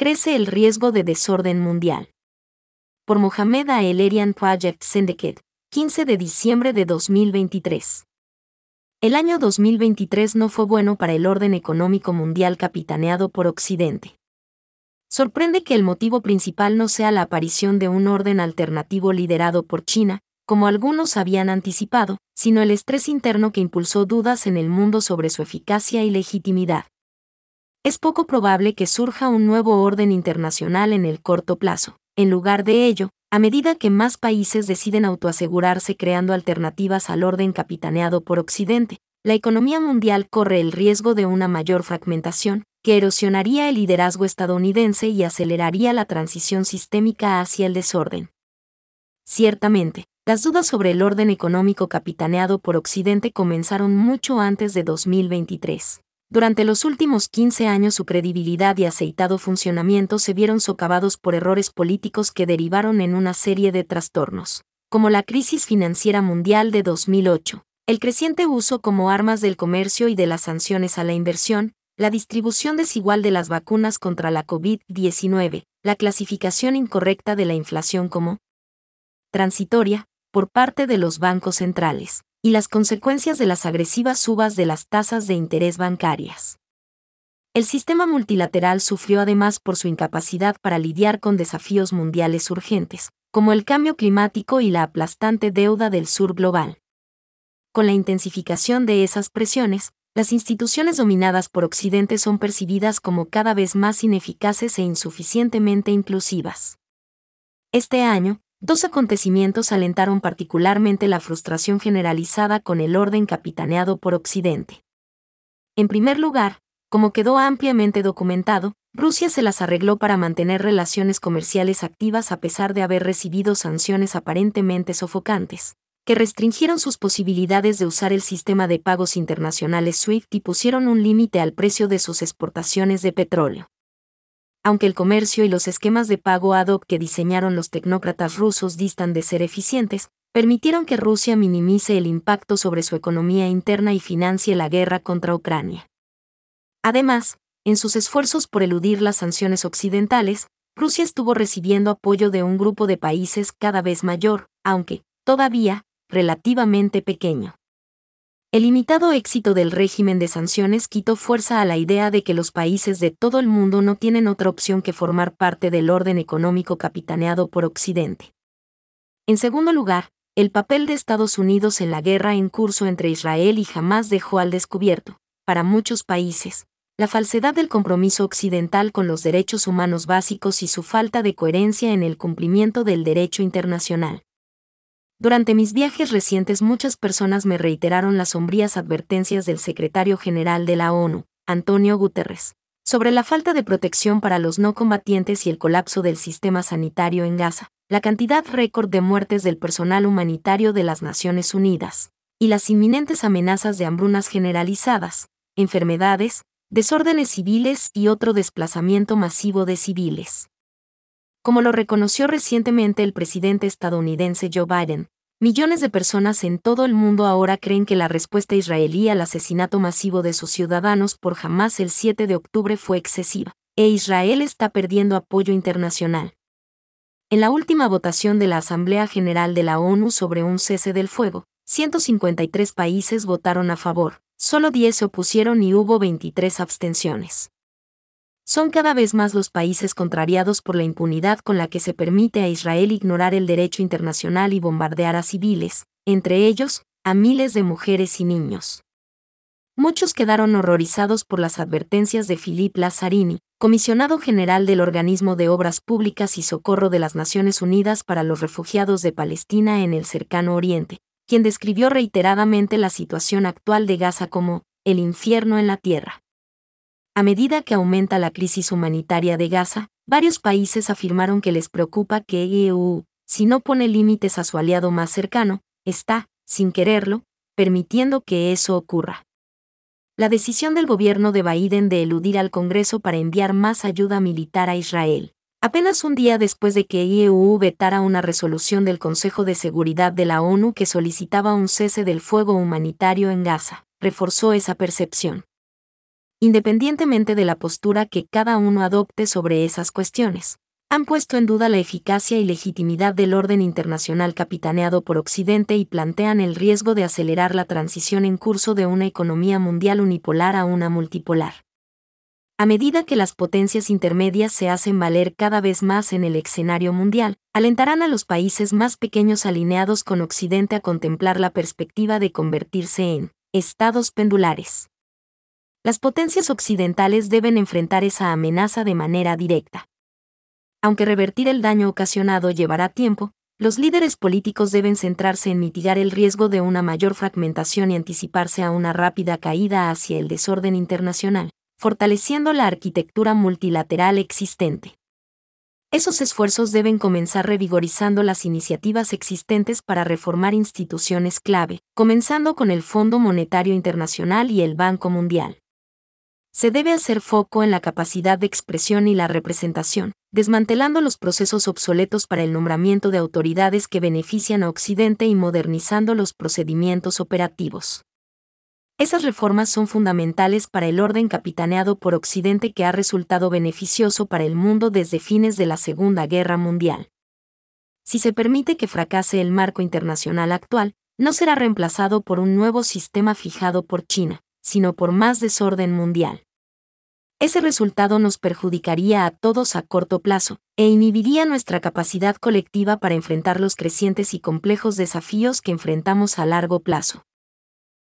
crece el riesgo de desorden mundial. Por Mohamed El Project Syndicate, 15 de diciembre de 2023. El año 2023 no fue bueno para el orden económico mundial capitaneado por Occidente. Sorprende que el motivo principal no sea la aparición de un orden alternativo liderado por China, como algunos habían anticipado, sino el estrés interno que impulsó dudas en el mundo sobre su eficacia y legitimidad es poco probable que surja un nuevo orden internacional en el corto plazo. En lugar de ello, a medida que más países deciden autoasegurarse creando alternativas al orden capitaneado por Occidente, la economía mundial corre el riesgo de una mayor fragmentación, que erosionaría el liderazgo estadounidense y aceleraría la transición sistémica hacia el desorden. Ciertamente, las dudas sobre el orden económico capitaneado por Occidente comenzaron mucho antes de 2023. Durante los últimos 15 años su credibilidad y aceitado funcionamiento se vieron socavados por errores políticos que derivaron en una serie de trastornos, como la crisis financiera mundial de 2008, el creciente uso como armas del comercio y de las sanciones a la inversión, la distribución desigual de las vacunas contra la COVID-19, la clasificación incorrecta de la inflación como transitoria por parte de los bancos centrales, y las consecuencias de las agresivas subas de las tasas de interés bancarias. El sistema multilateral sufrió además por su incapacidad para lidiar con desafíos mundiales urgentes, como el cambio climático y la aplastante deuda del sur global. Con la intensificación de esas presiones, las instituciones dominadas por Occidente son percibidas como cada vez más ineficaces e insuficientemente inclusivas. Este año, Dos acontecimientos alentaron particularmente la frustración generalizada con el orden capitaneado por Occidente. En primer lugar, como quedó ampliamente documentado, Rusia se las arregló para mantener relaciones comerciales activas a pesar de haber recibido sanciones aparentemente sofocantes, que restringieron sus posibilidades de usar el sistema de pagos internacionales SWIFT y pusieron un límite al precio de sus exportaciones de petróleo aunque el comercio y los esquemas de pago ad hoc que diseñaron los tecnócratas rusos distan de ser eficientes, permitieron que Rusia minimice el impacto sobre su economía interna y financie la guerra contra Ucrania. Además, en sus esfuerzos por eludir las sanciones occidentales, Rusia estuvo recibiendo apoyo de un grupo de países cada vez mayor, aunque, todavía, relativamente pequeño. El limitado éxito del régimen de sanciones quitó fuerza a la idea de que los países de todo el mundo no tienen otra opción que formar parte del orden económico capitaneado por Occidente. En segundo lugar, el papel de Estados Unidos en la guerra en curso entre Israel y Hamas dejó al descubierto, para muchos países, la falsedad del compromiso occidental con los derechos humanos básicos y su falta de coherencia en el cumplimiento del derecho internacional. Durante mis viajes recientes muchas personas me reiteraron las sombrías advertencias del secretario general de la ONU, Antonio Guterres, sobre la falta de protección para los no combatientes y el colapso del sistema sanitario en Gaza, la cantidad récord de muertes del personal humanitario de las Naciones Unidas, y las inminentes amenazas de hambrunas generalizadas, enfermedades, desórdenes civiles y otro desplazamiento masivo de civiles. Como lo reconoció recientemente el presidente estadounidense Joe Biden, millones de personas en todo el mundo ahora creen que la respuesta israelí al asesinato masivo de sus ciudadanos por Hamas el 7 de octubre fue excesiva, e Israel está perdiendo apoyo internacional. En la última votación de la Asamblea General de la ONU sobre un cese del fuego, 153 países votaron a favor, solo 10 se opusieron y hubo 23 abstenciones. Son cada vez más los países contrariados por la impunidad con la que se permite a Israel ignorar el derecho internacional y bombardear a civiles, entre ellos, a miles de mujeres y niños. Muchos quedaron horrorizados por las advertencias de Philippe Lazzarini, comisionado general del Organismo de Obras Públicas y Socorro de las Naciones Unidas para los Refugiados de Palestina en el cercano Oriente, quien describió reiteradamente la situación actual de Gaza como el infierno en la tierra. A medida que aumenta la crisis humanitaria de Gaza, varios países afirmaron que les preocupa que EU, si no pone límites a su aliado más cercano, está, sin quererlo, permitiendo que eso ocurra. La decisión del gobierno de Biden de eludir al Congreso para enviar más ayuda militar a Israel, apenas un día después de que EU vetara una resolución del Consejo de Seguridad de la ONU que solicitaba un cese del fuego humanitario en Gaza, reforzó esa percepción. Independientemente de la postura que cada uno adopte sobre esas cuestiones, han puesto en duda la eficacia y legitimidad del orden internacional capitaneado por Occidente y plantean el riesgo de acelerar la transición en curso de una economía mundial unipolar a una multipolar. A medida que las potencias intermedias se hacen valer cada vez más en el escenario mundial, alentarán a los países más pequeños alineados con Occidente a contemplar la perspectiva de convertirse en estados pendulares. Las potencias occidentales deben enfrentar esa amenaza de manera directa. Aunque revertir el daño ocasionado llevará tiempo, los líderes políticos deben centrarse en mitigar el riesgo de una mayor fragmentación y anticiparse a una rápida caída hacia el desorden internacional fortaleciendo la arquitectura multilateral existente. Esos esfuerzos deben comenzar revigorizando las iniciativas existentes para reformar instituciones clave, comenzando con el Fondo Monetario Internacional y el Banco Mundial. Se debe hacer foco en la capacidad de expresión y la representación, desmantelando los procesos obsoletos para el nombramiento de autoridades que benefician a Occidente y modernizando los procedimientos operativos. Esas reformas son fundamentales para el orden capitaneado por Occidente que ha resultado beneficioso para el mundo desde fines de la Segunda Guerra Mundial. Si se permite que fracase el marco internacional actual, no será reemplazado por un nuevo sistema fijado por China, sino por más desorden mundial. Ese resultado nos perjudicaría a todos a corto plazo, e inhibiría nuestra capacidad colectiva para enfrentar los crecientes y complejos desafíos que enfrentamos a largo plazo.